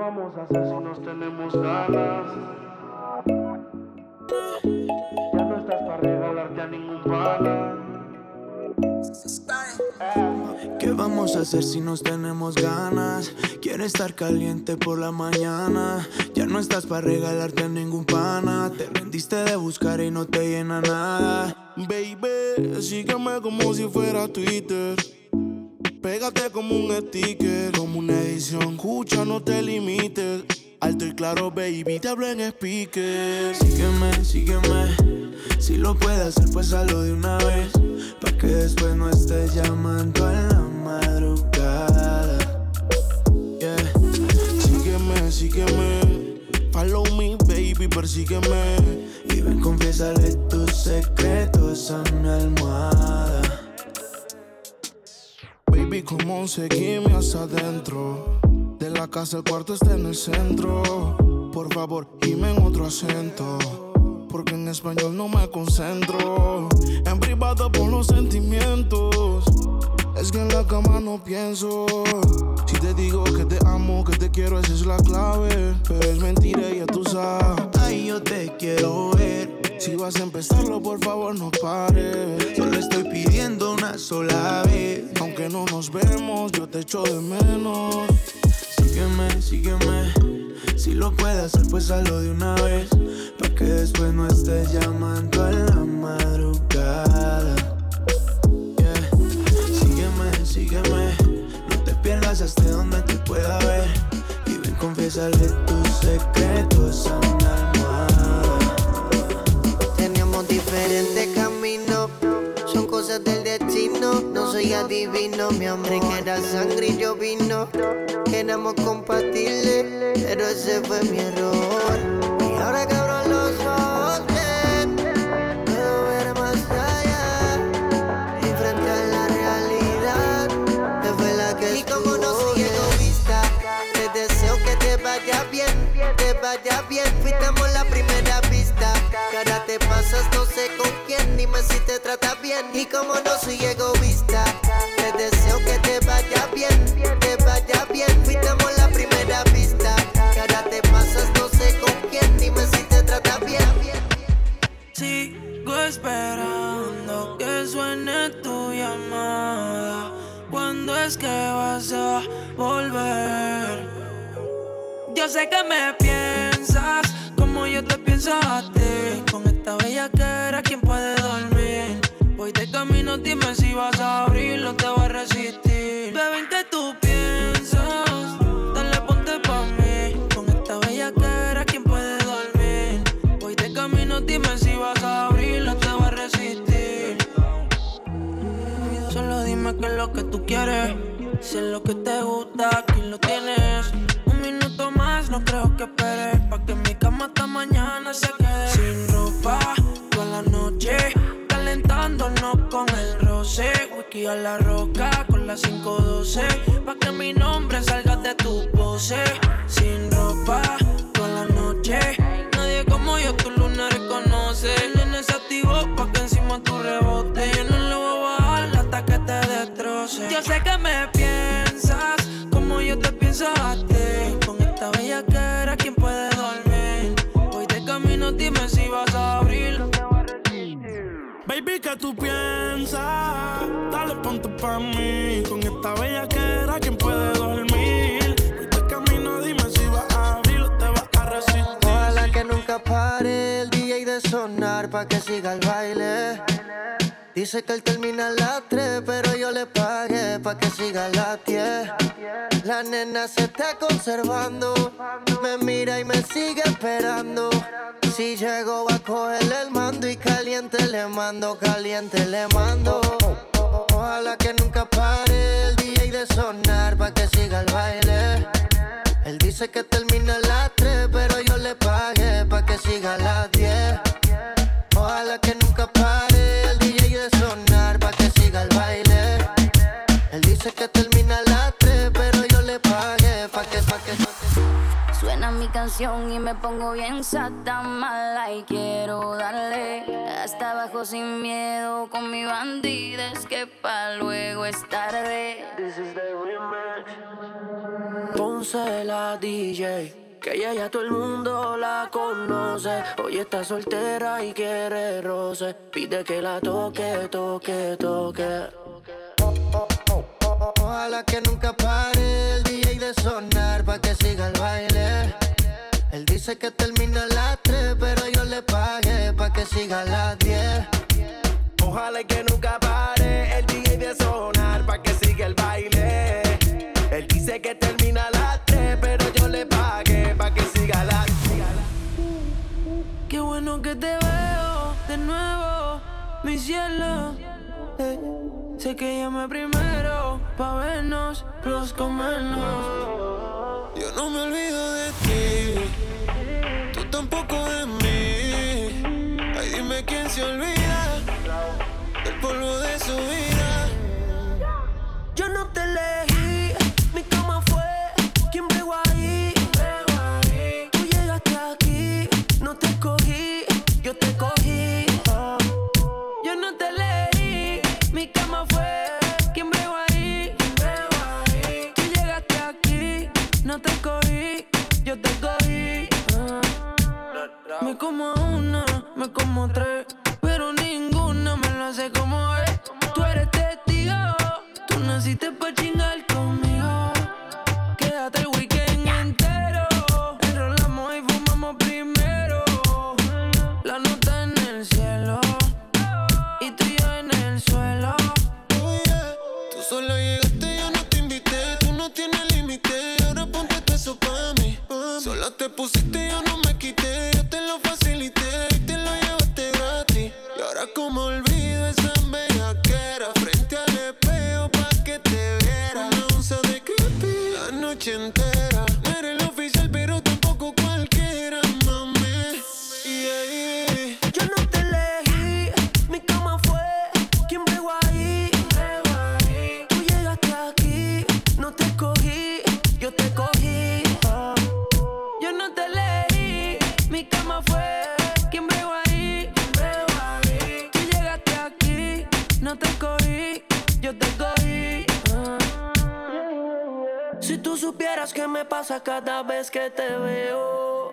vamos a hacer si nos tenemos ganas? Ya no estás para regalarte a ningún pana. ¿Qué vamos a hacer si nos tenemos ganas? Quiero estar caliente por la mañana. Ya no estás para regalarte a ningún pana. Te rendiste de buscar y no te llena nada. Baby, sígueme como si fuera Twitter. Pégate como un sticker, como una edición. Escucha, no te limites. Alto y claro, baby, te hablo en speaker. Sígueme, sígueme. Si lo puedes hacer, pues hazlo de una vez. Pa' que después no estés llamando a la madrugada. Yeah. Sígueme, sígueme. Follow me, baby, persígueme. Y ven, confiésale tus secretos a mi almohada. Baby, como seguirme hasta adentro. De la casa el cuarto está en el centro. Por favor, dime en otro acento. Porque en español no me concentro. En privado por los sentimientos. Es que en la cama no pienso. Si te digo que te amo, que te quiero, esa es la clave. Pero es mentira, ya tú sabes. Ay, yo te quiero ver. Si vas a empezarlo, por favor, no pares. Solo estoy pidiendo una sola vez. Aunque no nos vemos, yo te echo de menos. Sígueme, sígueme. Si lo puedes hacer, pues hazlo de una vez. Pa' que después no estés llamando a la madrugada. Yeah. Sígueme, sígueme. No te pierdas hasta donde te pueda ver. Y ven, confiésale tus secretos a Adivino, mi amor. que era sangre y yo vino. Éramos compatibles, pero ese fue mi error. Y ahora que abro los ojos, bien, puedo ver más allá. Y frente a la realidad, te fue la que Y como no soy egoísta, te deseo que te vaya bien, te vaya bien. Fuimos la primera pista. Que ahora te pasas, no sé con quién, dime si te trata bien. Y como no soy egoísta, bien, te vaya bien. Fuimos la primera pista. Que ahora te pasas, no sé con quién, dime si te trata bien. Sigo esperando que suene tu llamada. ¿Cuándo es que vas a volver? Yo sé que me piensas como yo te pienso a ti. Con esta bella que era quien puede dormir. Voy de camino, dime si vas a abrirlo, te voy a resistir. Bebé, ¿en qué tú piensas? Dale, ponte pa' mí. Con esta bella que era quien puede dormir. Voy de camino, dime si vas a abrirlo, te voy a resistir. Solo dime qué es lo que tú quieres. Si es lo que te gusta, aquí lo tienes. Un minuto más, no creo que esperes. Pa' que mi cama hasta mañana se quede. Sin ropa. Calentándonos con el roce. Whisky a la roca con la 512. Pa' que mi nombre salga de tu pose. Sin ropa, toda la noche. Nadie como yo tu luna reconoce. Nene se activó pa' que encima tu rebote. Yo no le voy a bajar hasta que te destroce. Yo sé que me piensas como yo te pienso a ti. Con esta bella que Baby, ¿qué tú piensas? Dale, ponte pa' mí. Con esta bella que era quien puede dormir. Voy de camino, dime si vas a abrir o te vas a resistir. Ojalá que nunca pare el DJ de sonar pa' que siga el baile. Dice que él termina a las 3, pero yo le pagué pa' que siga a las 10. La nena se está conservando, me mira y me sigue esperando. Si llego va a coger el mando y caliente le mando, caliente le mando. Ojalá que nunca pare el DJ de sonar pa' que siga el baile. Él dice que termina a las 3, pero yo le pagué pa' que siga a las 10. Ojalá que nunca pare dice que termina a las 3, pero yo le pagué pa' que, pa' que, pa' que. Suena mi canción y me pongo bien sata mala y quiero darle hasta abajo sin miedo con mi bandida es que pa luego es tarde. This is the Ponce la DJ. Que ella ya todo el mundo la conoce. Hoy está soltera y quiere roce. Pide que la toque, toque, toque. Ojalá que nunca pare el DJ de sonar pa' que siga el baile. Él dice que termina a las 3, pero yo le pagué pa' que siga a las 10. Ojalá que nunca pare el DJ de sonar pa' que siga el baile. Él dice que termina a las 3, pero yo le pagué pa' que siga la. Qué bueno que te veo de nuevo, mi cielo. Eh, sé que llamé primero pa' vernos, los comernos. Yo no me olvido de ti, tú tampoco de mí. Ay, dime quién se olvida del polvo de su vida. Yo no te elegí, mi cama fue quien bregó ahí. Tú llegaste aquí, no te escogí, yo te cogí. Naciste pa' chingar conmigo. Quédate el weekend entero, enrolamos y fumamos primero. La nota en el cielo y tú y yo en el suelo. Oh, yeah. Tú solo llegaste, yo no te invité. Tú no tienes límite. Ahora ponte eso pa' mí. Sola te pusiste, supieras qué me pasa cada vez que te veo.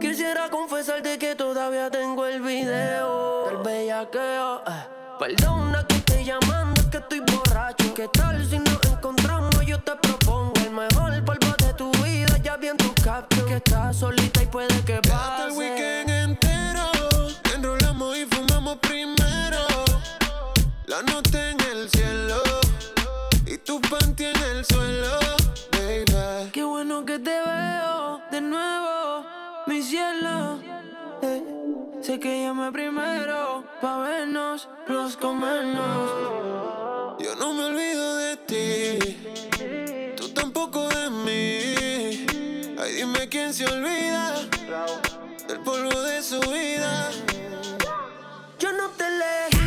Quisiera confesarte que todavía tengo el video del bellaqueo. eh. Perdona que estoy llamando, que estoy borracho. ¿Qué tal si nos encontramos? Yo te propongo el mejor polvo de tu vida. Ya vi en tu caption que estás solita y puede que Eh, sé que llamé primero pa' vernos, los comernos. Yo no me olvido de ti. Tú tampoco de mí. Ay, dime quién se olvida del polvo de su vida. Yo no te elegí,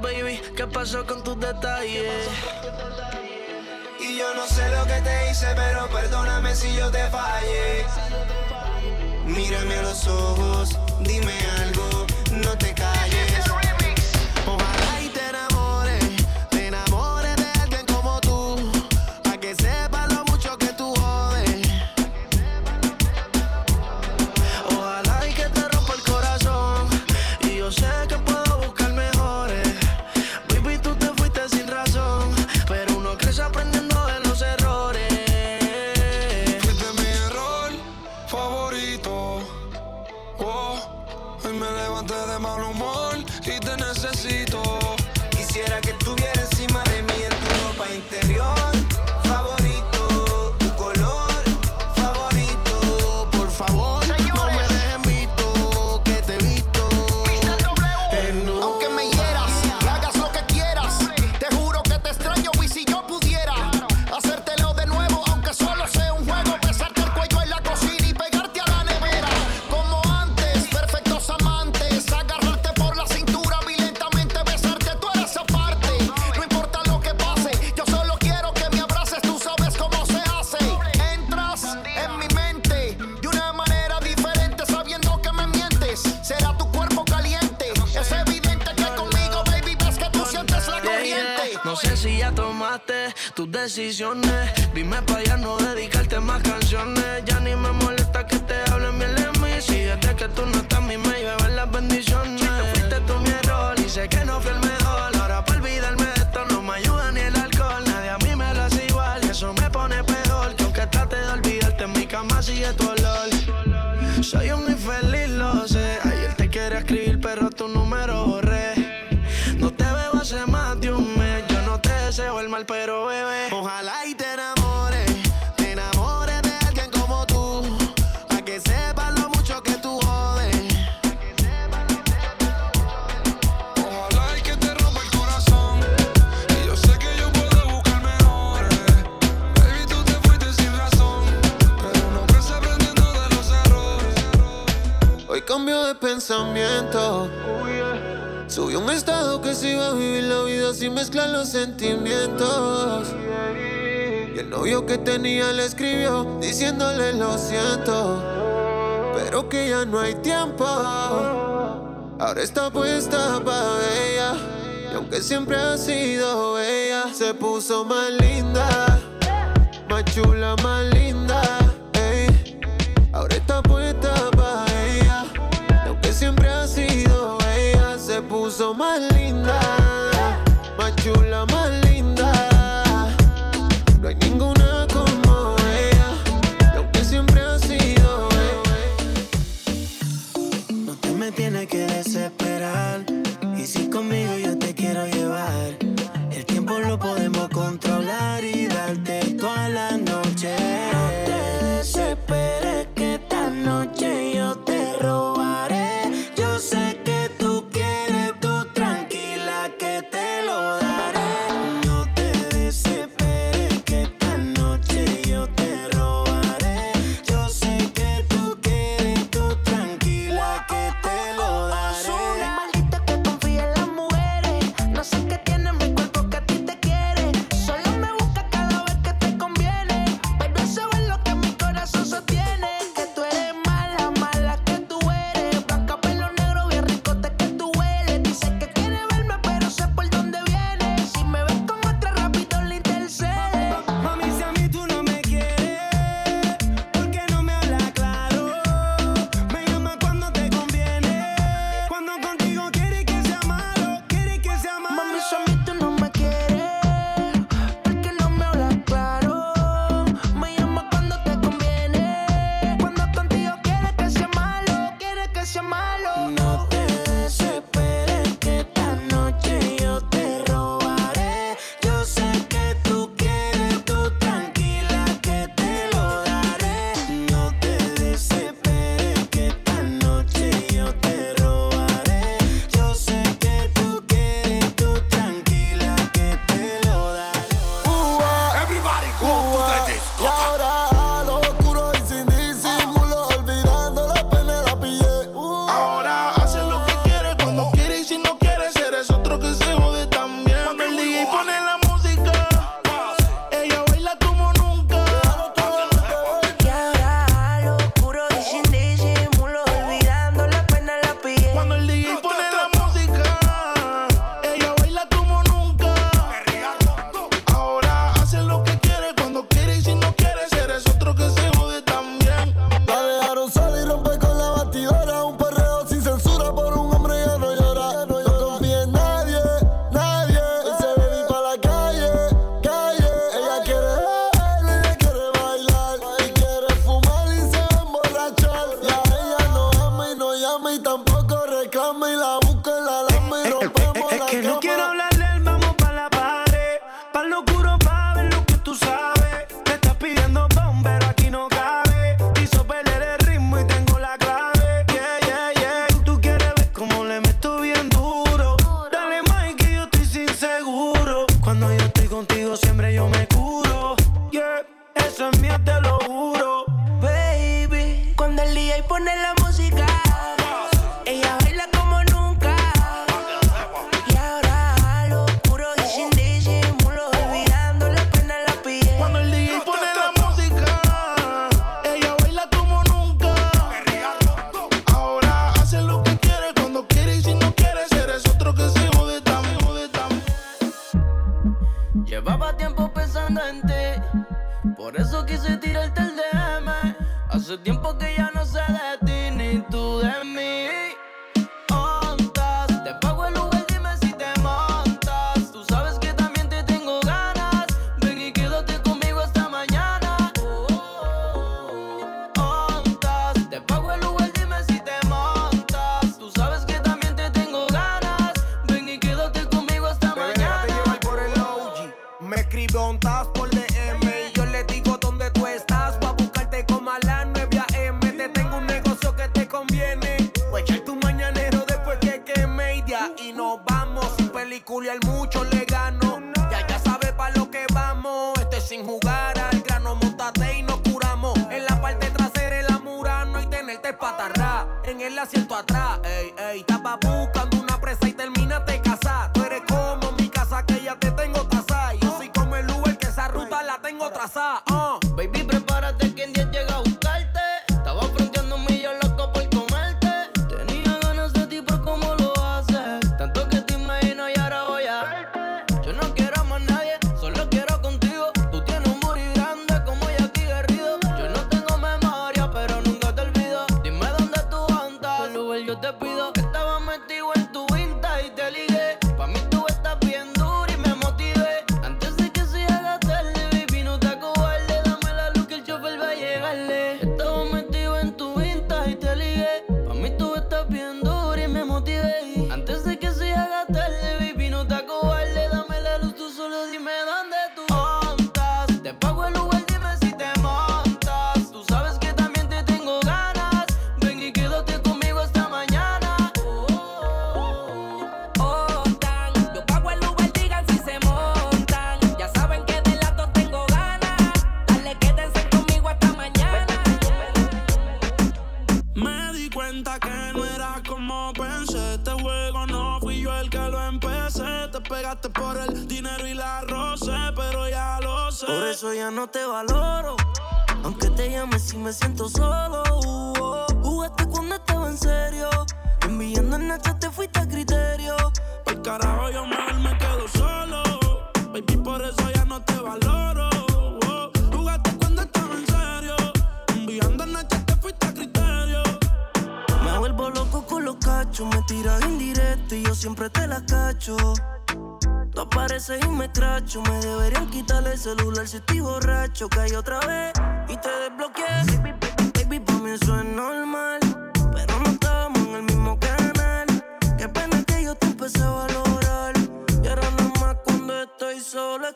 baby. ¿Qué pasó con tus detalles? Y yo no sé lo que te hice, pero perdóname si yo te fallé. Mírame a los ojos, dime algo, no te calles. si iba a vivir la vida sin mezclar los sentimientos. Y el novio que tenía le escribió diciéndole lo siento, pero que ya no hay tiempo. Ahora está puesta para ella, y aunque siempre ha sido ella, se puso más linda, más chula, más linda.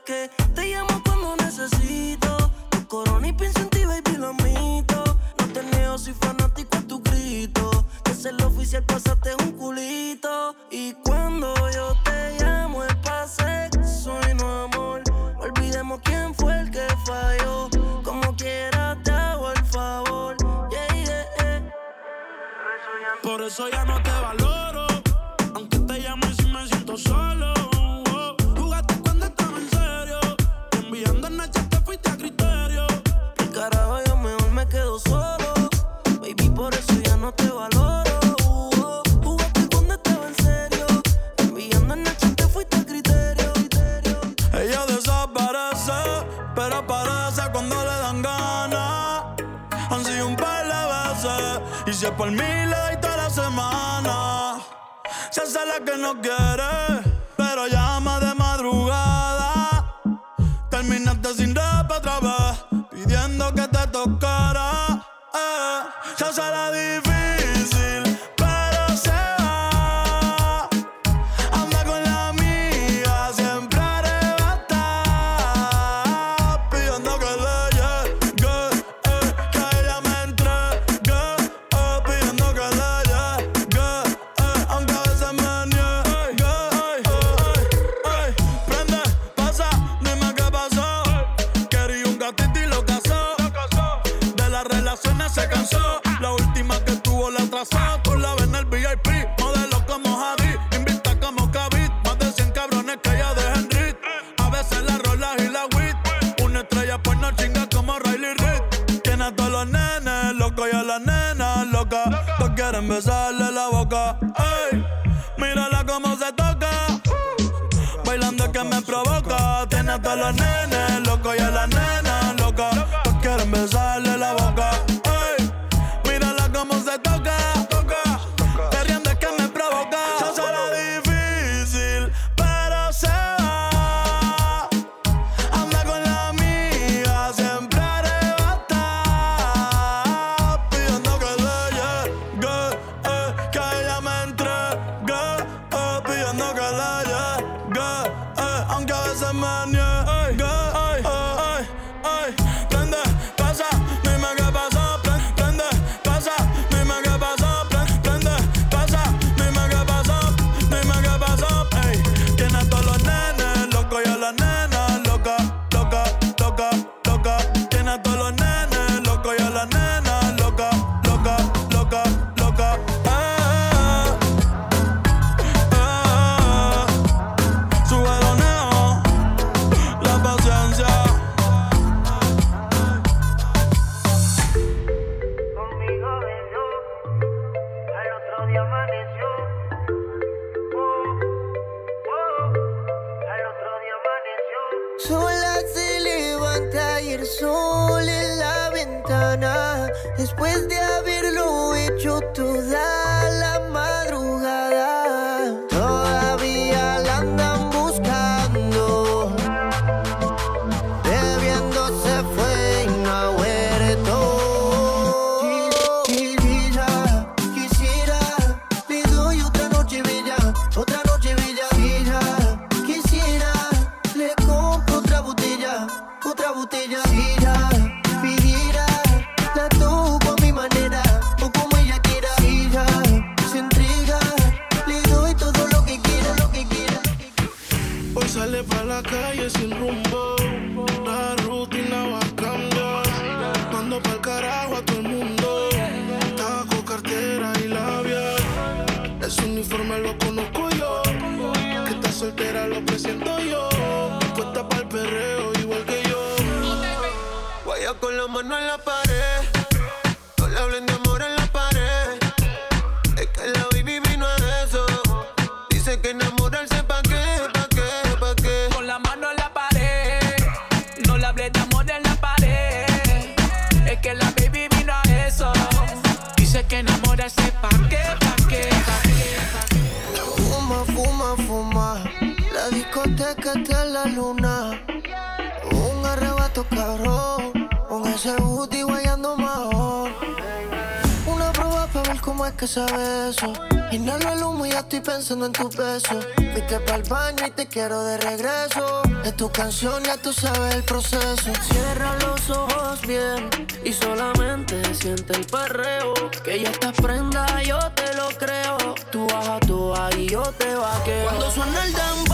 que te llamo cuando necesito. Tu corona y pienso en ti, baby, lo. No te neo, soy fanático a tu grito. Que es el oficial, pásate un besarle la boca. Ey, mírala como se toca. Bailando que me provoca. Tiene hasta los nenes locos y a la nena loca. Todos quieren besarle pensando en tu beso. Viste pa'l baño y te quiero de regreso. Es tu canción, ya tú sabes el proceso. Cierra los ojos bien y solamente siente el perreo. Que ya estás prenda, yo te lo creo. Tú baja tú ahí, yo te vaqueo. Cuando suena el tambor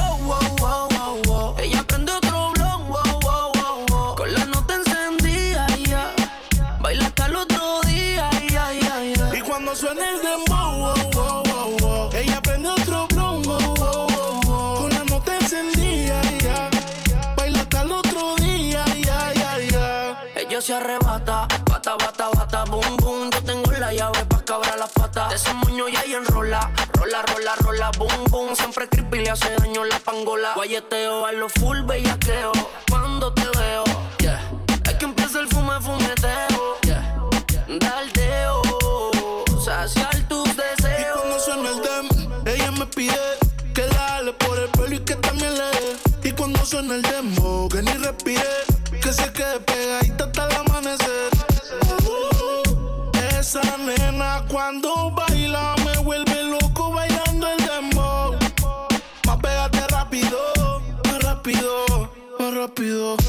se arrebata. Bata, bata, bata, boom, boom. Yo tengo la llave pa' cabrar las patas. De ese moño ya ahí enrola. Rola, rola, rola, boom, boom. Siempre creepy le hace daño la pangola. Guayeteo a lo full bellaqueo. Cuando te veo, yeah. Es que empieza el fume, fumeteo, yeah. Daldeo, saciar tus deseos. Y cuando suena el dem, ella me pide que dale por el pelo y que también le dé. Y cuando suena el demo, que ni respire, que se quede pegada rápido.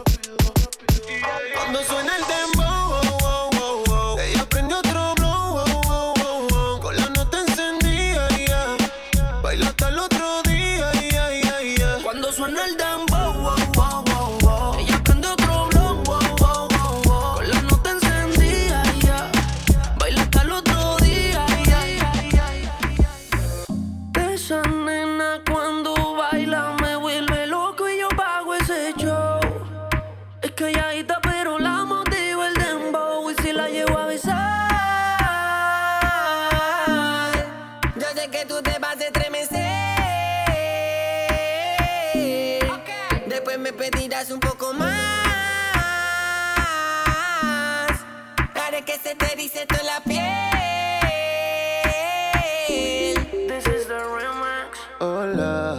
te dice toda la piel. This is the remix. Hola,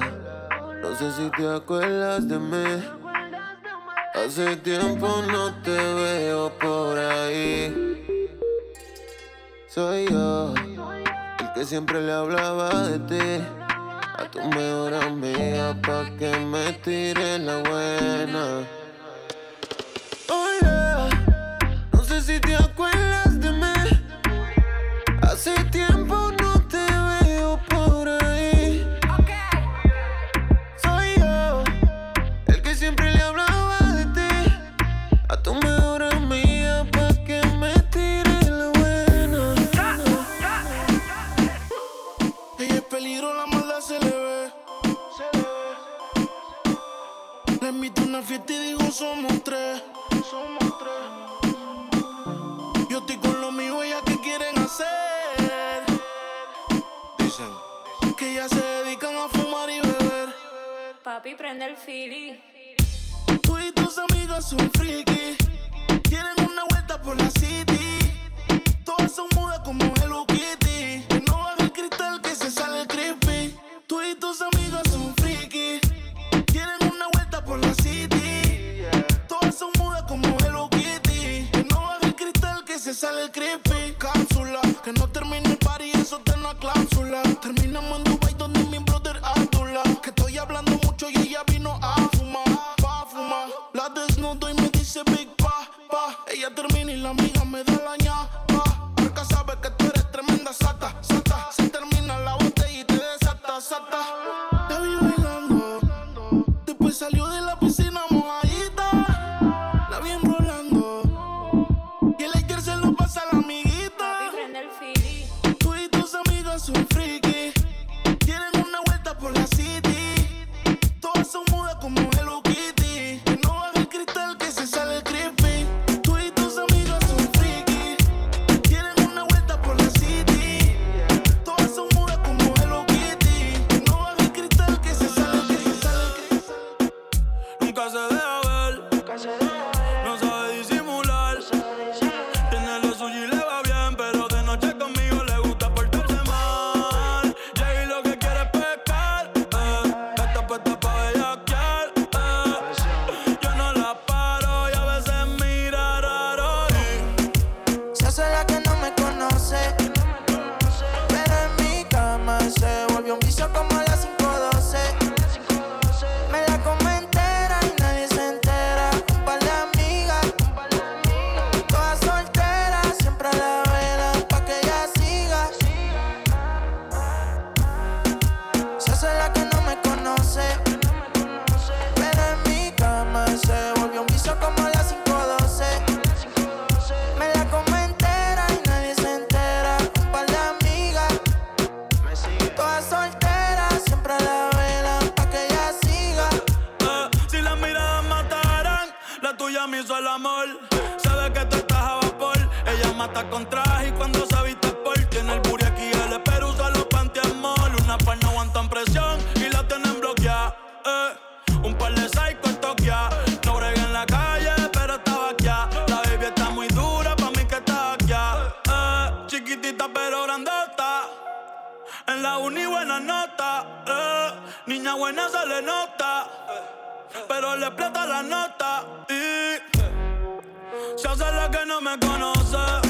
no sé si te acuerdas de mí. Hace tiempo no te veo por ahí. Soy yo, el que siempre le hablaba de ti. A tu mejor amiga pa' que me tire la buena. city. papi, prende el fili. Tú y tus amigas son friki. Quieren una vuelta por la city. Todas son mudas como Hello Kitty. No baja el cristal que se sale creepy. Tú y tus amigas son friki. Quieren una vuelta por la city. Todas son mudas como Hello Kitty. No baja el cristal que se sale creepy. Cápsula soy un friki. le nota, pero le plata la nota y se hace la que no me conoce.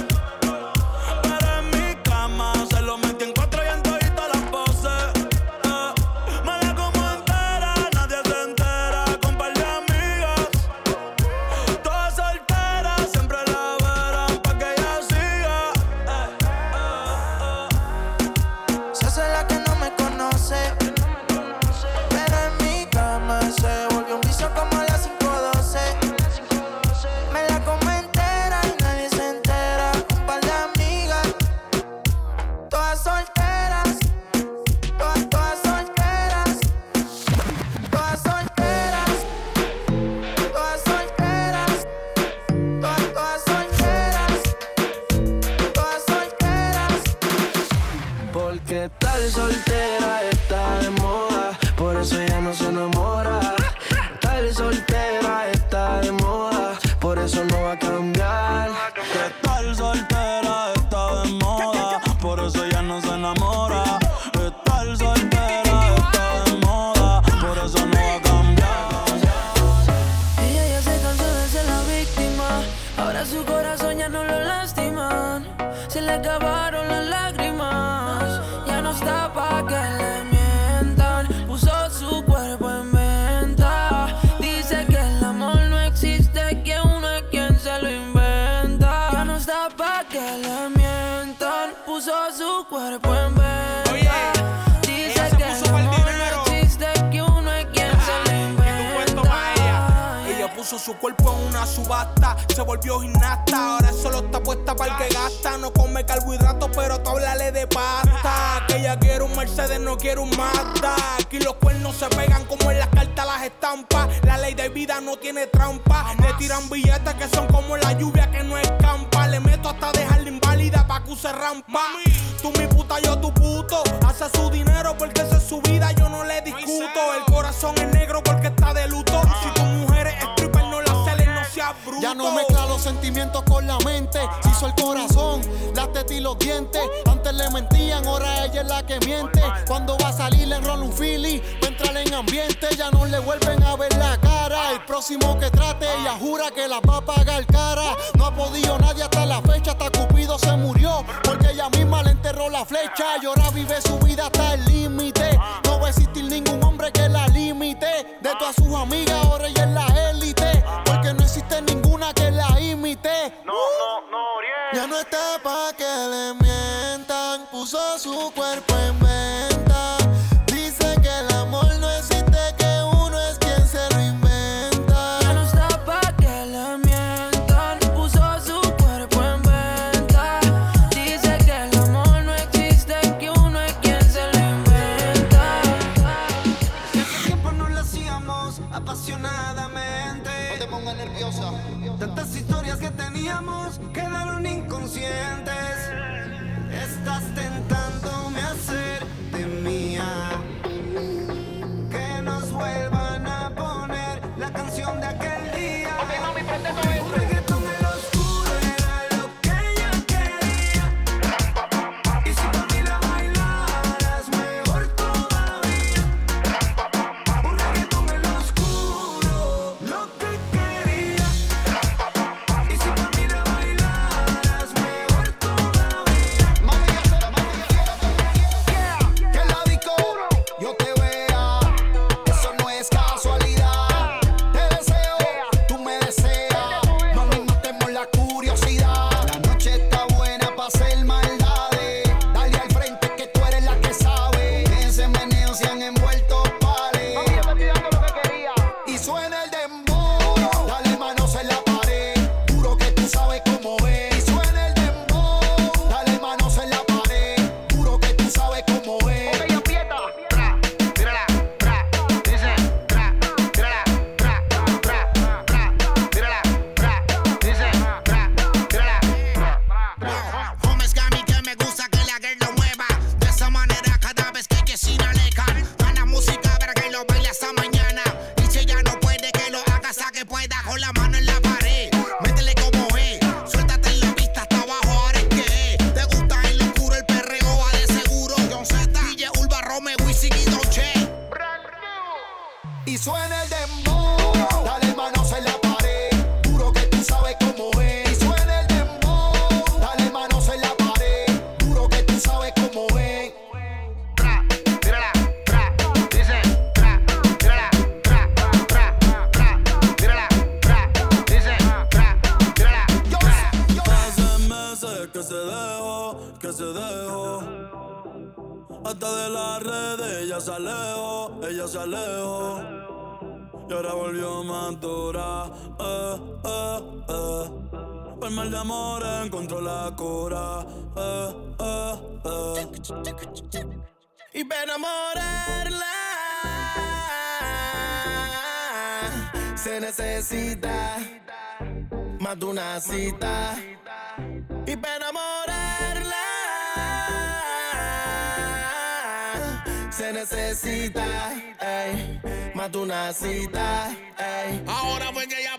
se volvió gimnasta. Ahora solo está puesta para el que gasta. No come carbohidratos, pero tú háblale de pasta. Que ella quiere un Mercedes, no quiere un Mazda. Aquí los cuernos se pegan como en las cartas las estampas. La ley de vida no tiene trampa. Le tiran billetes que son como la lluvia que no escampa. Le meto hasta dejarla inválida pa' que use rampa. Tú mi puta, yo tu puto. Hace su dinero porque esa es su vida, yo no le discuto. El corazón es negro porque está de luto. Si tu mujer ya no mezcla los sentimientos con la mente. Se hizo el corazón, las tetas y los dientes. Antes le mentían, ahora ella es la que miente. Cuando va a salir en Ron un Philly, entrar en ambiente. Ya no le vuelven a ver la cara. El próximo que trate, ella jura que la va a pagar cara. No ha podido nadie hasta la fecha, hasta Cupido se murió. Porque ella misma le enterró la flecha. Y ahora vive su vida hasta el límite. No va a existir ningún hombre que la limite. De todas sus amigas, ahora ella es la élite existe ninguna que la imite. No, no, no, Oriel. Ya no está pa' que le mientan, puso su cuerpo Y ahora volvió más dura, eh, eh. eh. Por mal de amor encontró la cura, eh, eh, eh. Y para enamorarla se necesita más de una cita. necesita, ey, más de una cita, ey. Ahora fue que ya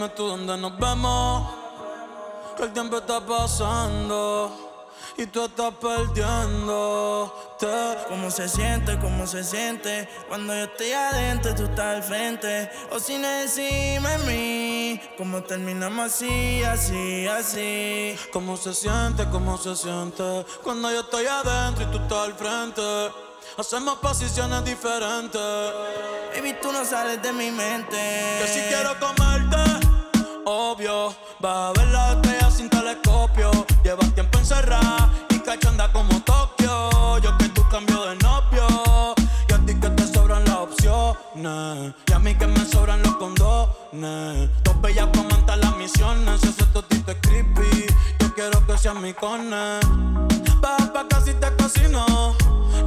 dime tú dónde nos vemos. Que el tiempo está pasando y tú estás perdiendo. ¿Cómo se siente? ¿Cómo se siente? Cuando yo estoy adentro, y tú estás al frente. O si no encima de mí, ¿cómo terminamos así, así, así? ¿Cómo se siente? ¿Cómo se siente? Cuando yo estoy adentro y tú estás al frente. Hacemos posiciones diferentes. Baby, tú no sales de mi mente. Que si quiero comerte obvio. Vas a ver la estrella sin telescopio. Llevas tiempo encerrada y cachanda como Tokio. Yo que tú cambio de novio. Y a ti que te sobran las opciones. Y a mí que me sobran los condones. Dos bellas comentan las misiones. Si ese totito es creepy, yo quiero que seas mi cone. Baja pa' casi te cocino.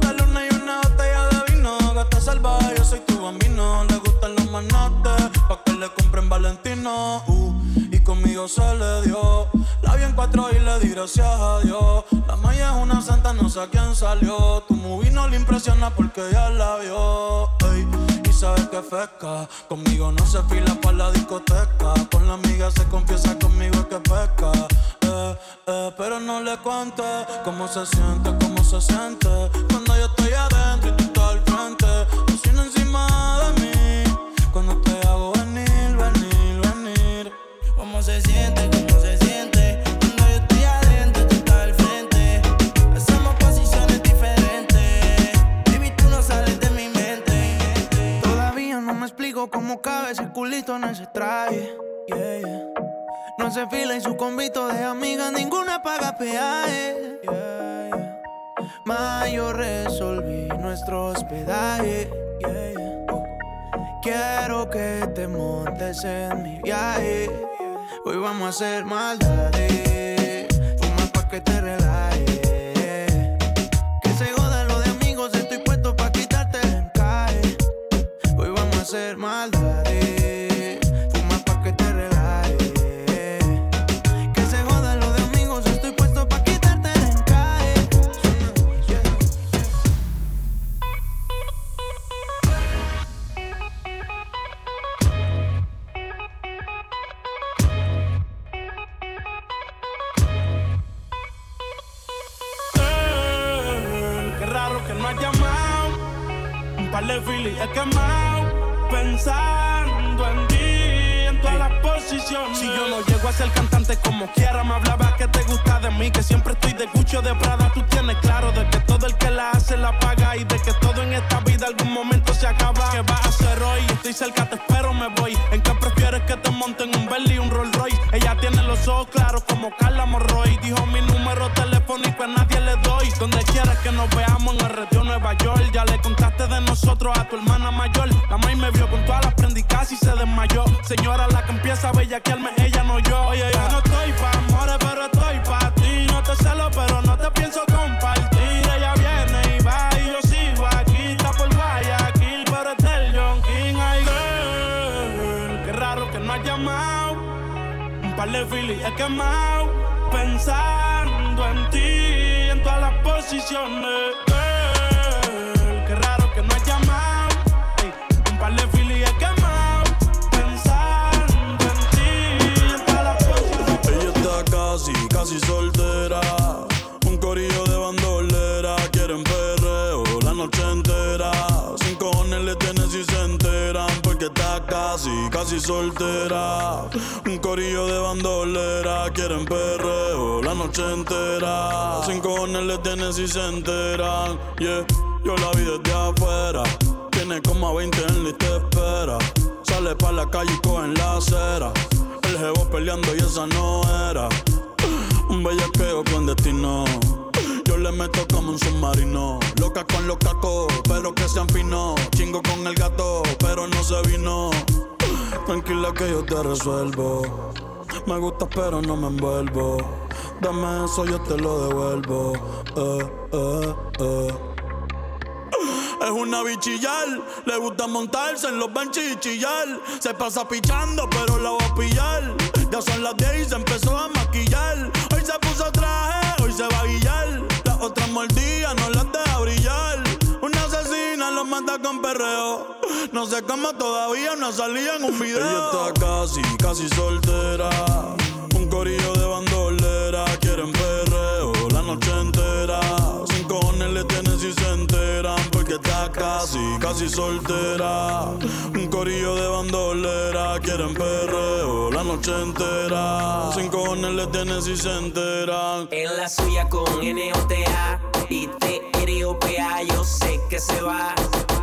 La luna y una botella de vino. Gata salvaje, yo soy tu bambino. Le gustan los manates, que le compren Valentino. Uh, y conmigo se le dio. La vi en cuatro y le di gracias a Dios. La maya es una santa, no sé a quién salió. Tu movie no le impresiona porque ya la vio. Y sabes que feca. Conmigo no se fila pa' la discoteca. Con la amiga se confiesa conmigo es que peca. Eh, eh, pero no le cuente cómo se siente, cómo se siente. Cuando yo estoy adentro y tú estás al frente. Encima de mí. Cuando explico cómo cabe ese culito en ese traje. Yeah, yeah. No se fila en su convito de amigas, ninguna paga peaje. Yeah. Ma, yo resolví nuestro hospedaje. Quiero que te montes en mi viaje. Hoy vamos a hacer maldades. Fuma pa' que te relajes. Hacer maldades. Noche entera. Sin cojones le tienen si se enteran. Yeah, yo la vi desde afuera. Tiene como a 20 en lista de espera. Sale pa' la calle y cogen la acera. El jevo peleando y esa no era. Un bellaqueo con destino. Yo le meto como un submarino. Loca con los cacos, pero que sean finos. Chingo con el gato, pero no se vino. Tranquila que yo te resuelvo. Me gusta, pero no me envuelvo. Dame eso, yo te lo devuelvo. Eh, eh, eh. Es una bichillar, le gusta montarse en los benches y chillar. Se pasa pichando, pero la va a pillar. Ya son las 10 y se empezó a maquillar. Hoy se puso traje, hoy se va a guillar. Las otras mordidas no las deja brillar. Con perreo. No sé cómo todavía no salía en un video. Ella está casi, casi soltera. Un corillo de bandolera. Quieren perreo la noche entera. Sin cojones le tienes y se enteran está casi, casi soltera. Un corillo de bandolera, quieren perreo la noche entera. Sin cojones le tienes y se enteran. En la suya con N-O-T-A y T-R-O-P-A, yo sé que se va.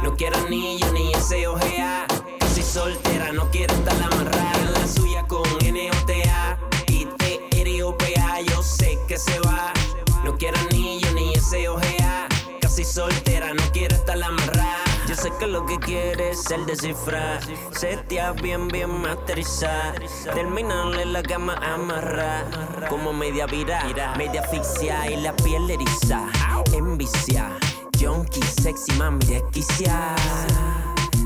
No quiero anillo ni ese OGA. Casi soltera, no quiero estar amarrada. En la suya con N-O-T-A y T-R-O-P-A, yo sé que se va. No quiero anillo ni ese OGA. Soltera, no quiero estar amarrada. Yo sé que lo que quieres es el descifrar. Setea bien, bien masterizar. Terminarle la cama amarrar. Como media vira, media asfixia y la piel eriza. Envicia, junkie, sexy, mami, desquicia.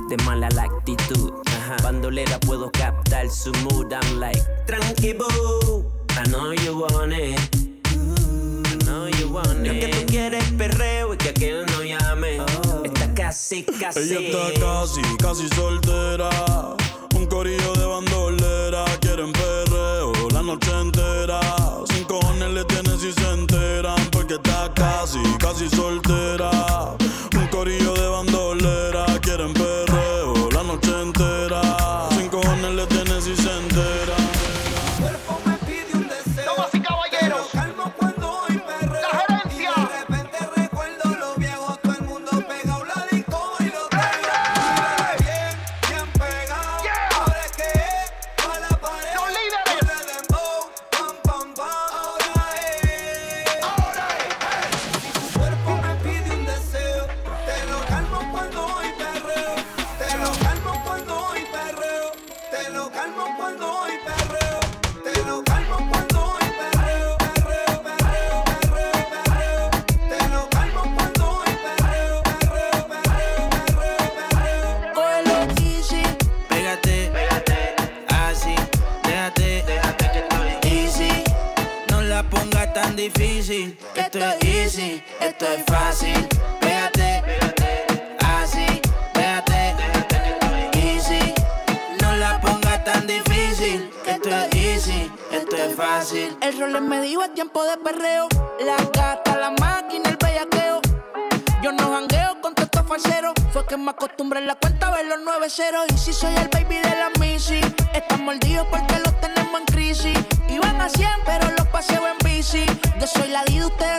De mala la actitud. Bandolera puedo captar su mood. I'm like, tranqui boo. I know you want it. It. Lo que tú quieres es perreo y que aquel no llame. Está casi, casi. Ella está casi, casi soltera. Un corillo de bandolera, quieren perreo la noche entera. Sin cojones le tienes y se enteran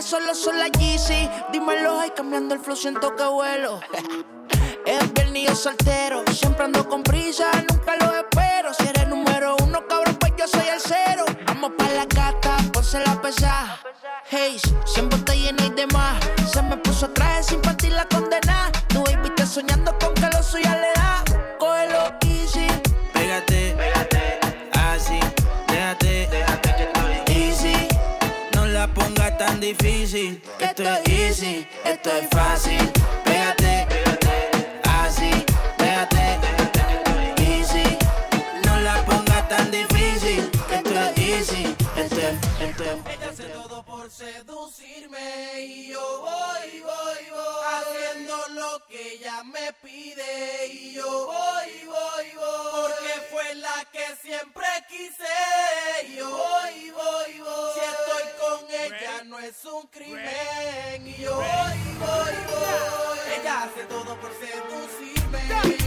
solo son la Yeezy. Dímelo, ay, cambiando el flow, siento que vuelo. Es viernes y yo soltero. Siempre ando con prisa, nunca lo espero. Si eres número uno, cabrón, pues yo soy el cero. Vamos pa' la gata, ponse la pesa. Hey, siempre está lleno y demás. Se me puso traje sin partir la condena. Baby está soñando con que lo suya le difícil, esto es easy, esto es fácil. Pégate, pégate, así, estoy easy. No la pongas tan difícil, esto es easy, esto es, esto es. Ella hace todo por seducirme y yo lo que ella me pide y yo voy, voy, voy. Porque fue la que siempre quise y yo voy, voy, voy. Si estoy con ella no es un crimen y yo voy, voy, voy. Ella hace todo por seducirme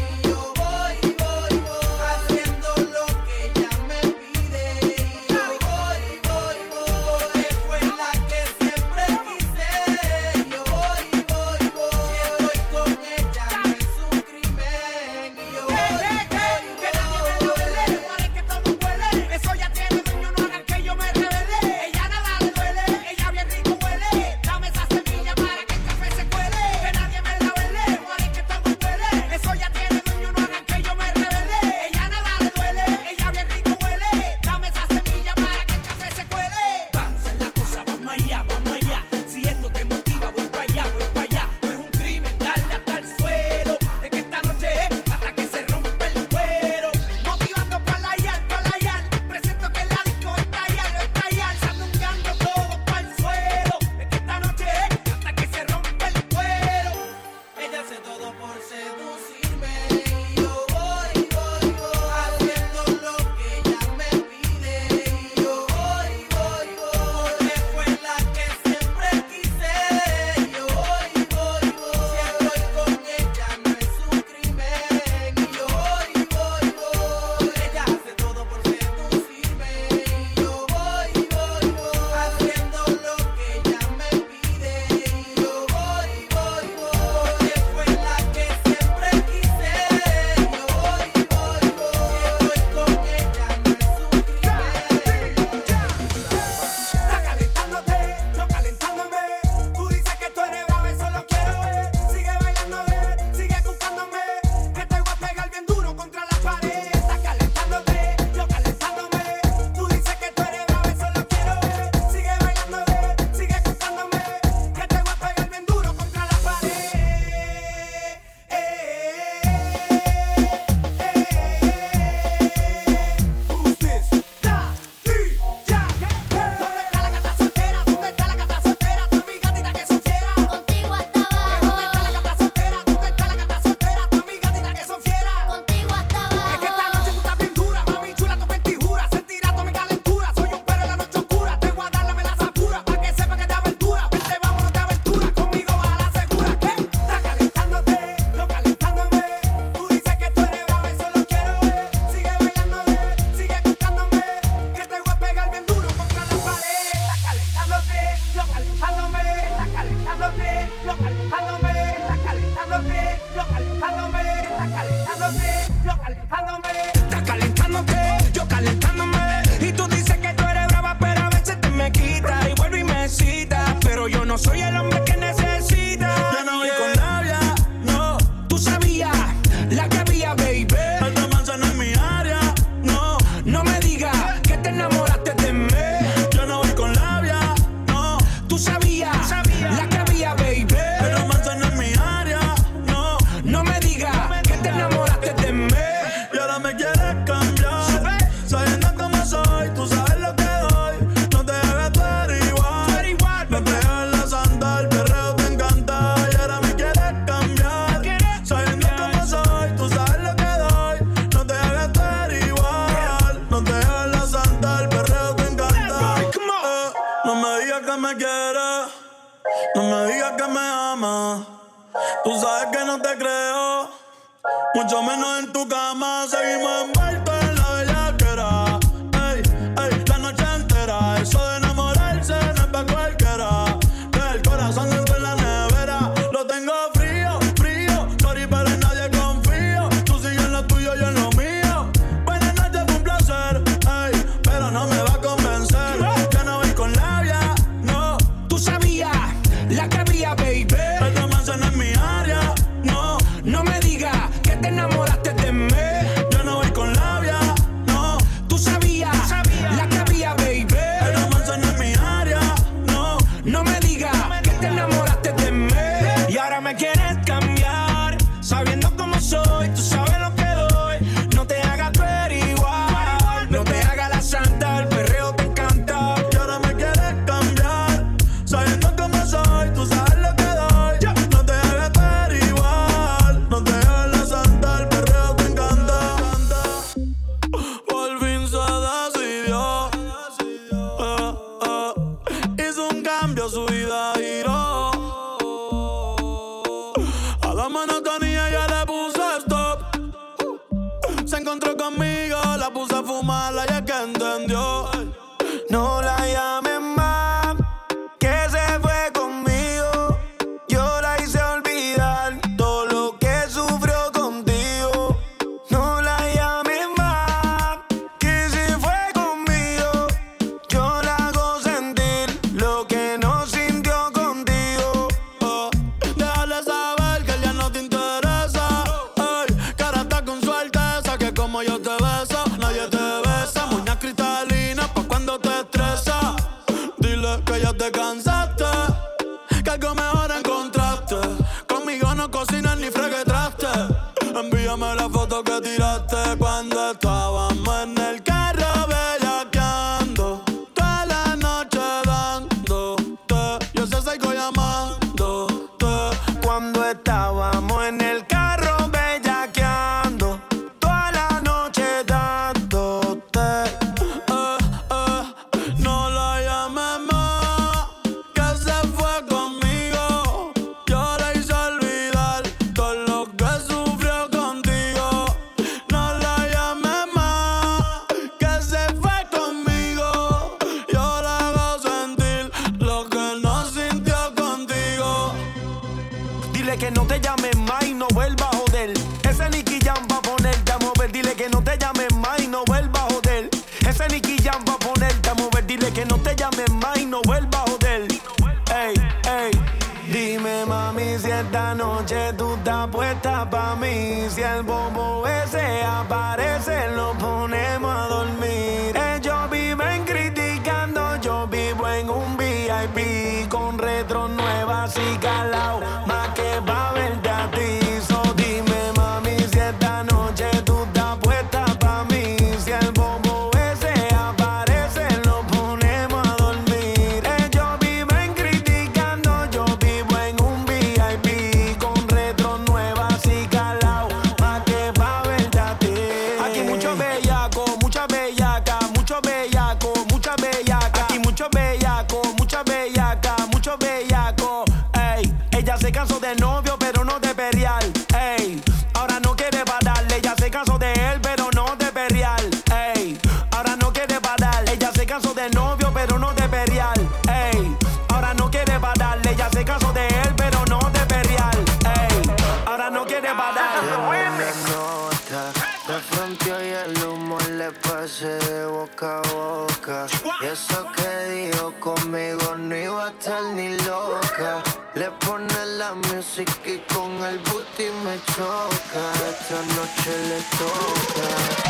me choca, esta noche le toca.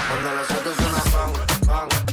Cuando los otros suena pan, pan.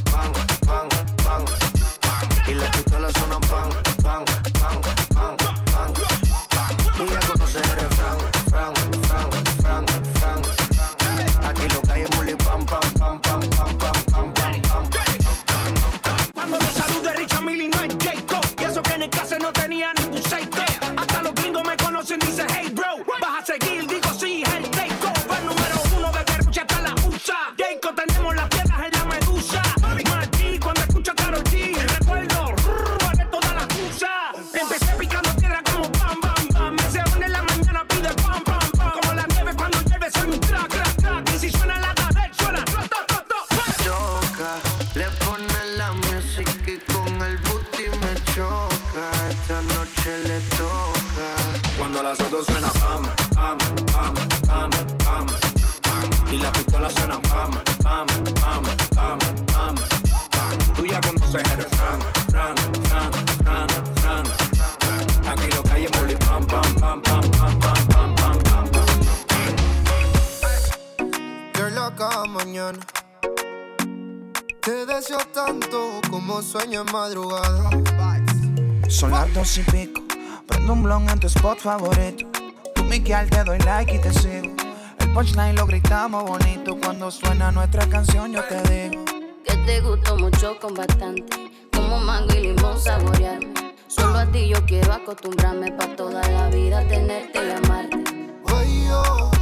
Dos y pico. Prendo un blon en tu spot favorito. Tú, Miguel, te doy like y te sigo. El punchline lo gritamos bonito. Cuando suena nuestra canción, yo te digo. Que te gustó mucho con bastante. Como mango y limón saborearme. Solo a ti yo quiero acostumbrarme pa' toda la vida tenerte y amarte. Ay, oh.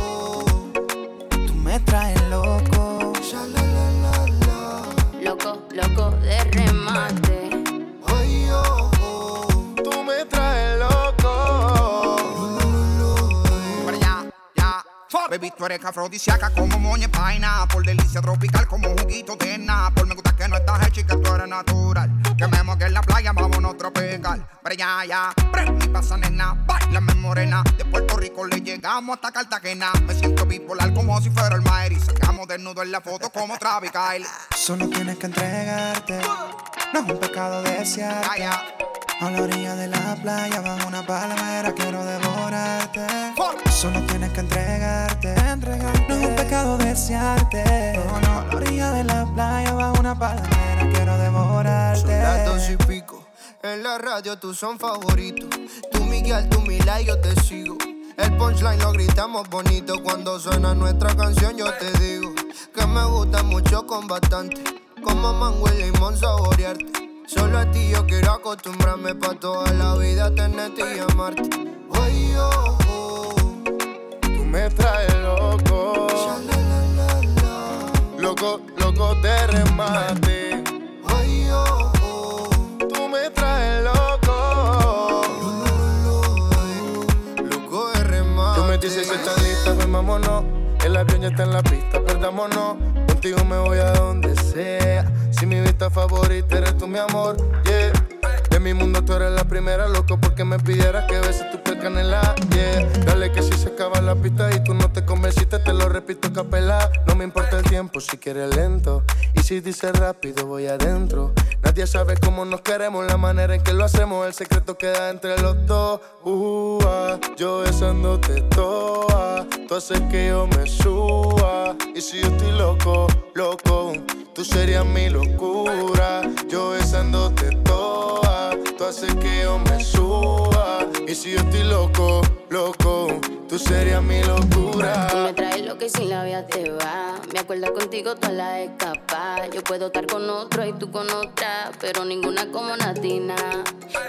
Afrodisíaca como moña paina. Por delicia tropical como juguito de Por Me gusta que no estás hecha y que tú eres natural. Que me en la playa, vámonos tropical. Pero ya, ya. Prende y pasa, nena. Bailame morena. De Puerto Rico le llegamos hasta Cartagena. Me siento bipolar como si fuera el Maeri. Sacamos desnudo en la foto como Travis Kyle. Solo tienes que entregarte. No es un pecado desearte. A la orilla de la playa, bajo una palmera, quiero devorarte. Solo tienes que entregarte, entregarte. No es un pecado desearte. No, no, a la orilla de la playa, bajo una palmera, quiero devorarte. Son las dos y pico. En la radio tú son favoritos. Tú Miguel, tú Mila y yo te sigo. El punchline lo gritamos bonito. Cuando suena nuestra canción yo te digo que me gusta mucho con bastante. Como mango y limón saborearte. Solo a ti yo quiero acostumbrarme pa' toda la vida tenerte y amarte. Ay, oh, oh. Tú me traes loco. Loco, loco de remate. Ay, oh, oh. Tú me traes loco. Loco de remate. Tú me dices que estás lista, ven vámonos. El avión ya está en la pista, perdámonos. Contigo me voy a donde Si mi vista favorita eres tú, mi amor, yeah. De mi mundo tú eres la primera, loco, porque me pidieras que beses tu piel canela, yeah. Dale que si se acaba la pista y tú no te convenciste, te lo repito capela. No me importa el tiempo si quieres lento. Y si dices rápido, voy adentro. Nadie sabe cómo nos queremos, la manera en que lo hacemos. El secreto queda entre los dos. Uh, ah, yo besándote toa. Tú haces que yo me suba. Y si yo estoy loco, loco, tú serías mi locura. Yo besándote toa. Tú haces que yo me suba. Y si yo estoy loco, loco, tú serías mi locura. Tú me traes lo que sin la vida te va. Me acuerdo contigo toda la escapa. Yo puedo estar con otro y tú con otra, pero ninguna como Natina.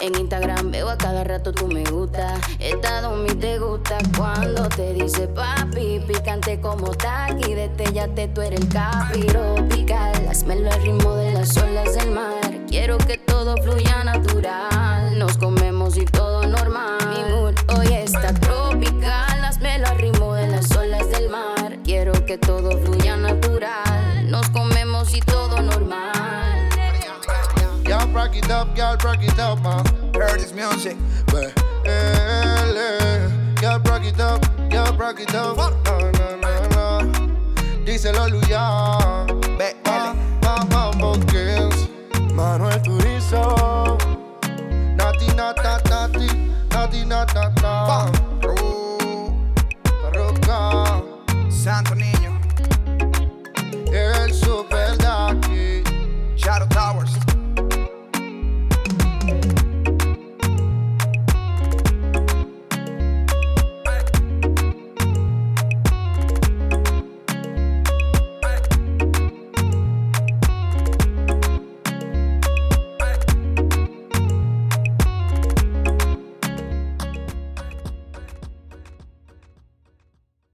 En Instagram veo a cada rato tú me gusta. Esta mi te gusta cuando te dice papi. Picante como taqui, destellate, tú eres el capiro. Pical, hazmelo al ritmo de las olas del mar. Quiero que todo fluya natural. Nos comemos y todo normal. Mi mood hoy está tropical. Las melas ritmo en las olas del mar. Quiero que todo fluya natural. Nos comemos y todo normal. Y'all rock it up, y'all rock it up, uh. Heard this music, but Y'all rock it up, y'all rock it up, no, no, no, no. Díselo, Luya. Manuel na ta ta ti, ta ti na ta ta. Roca. Santo niño. El super Ducky. Shadow Towers.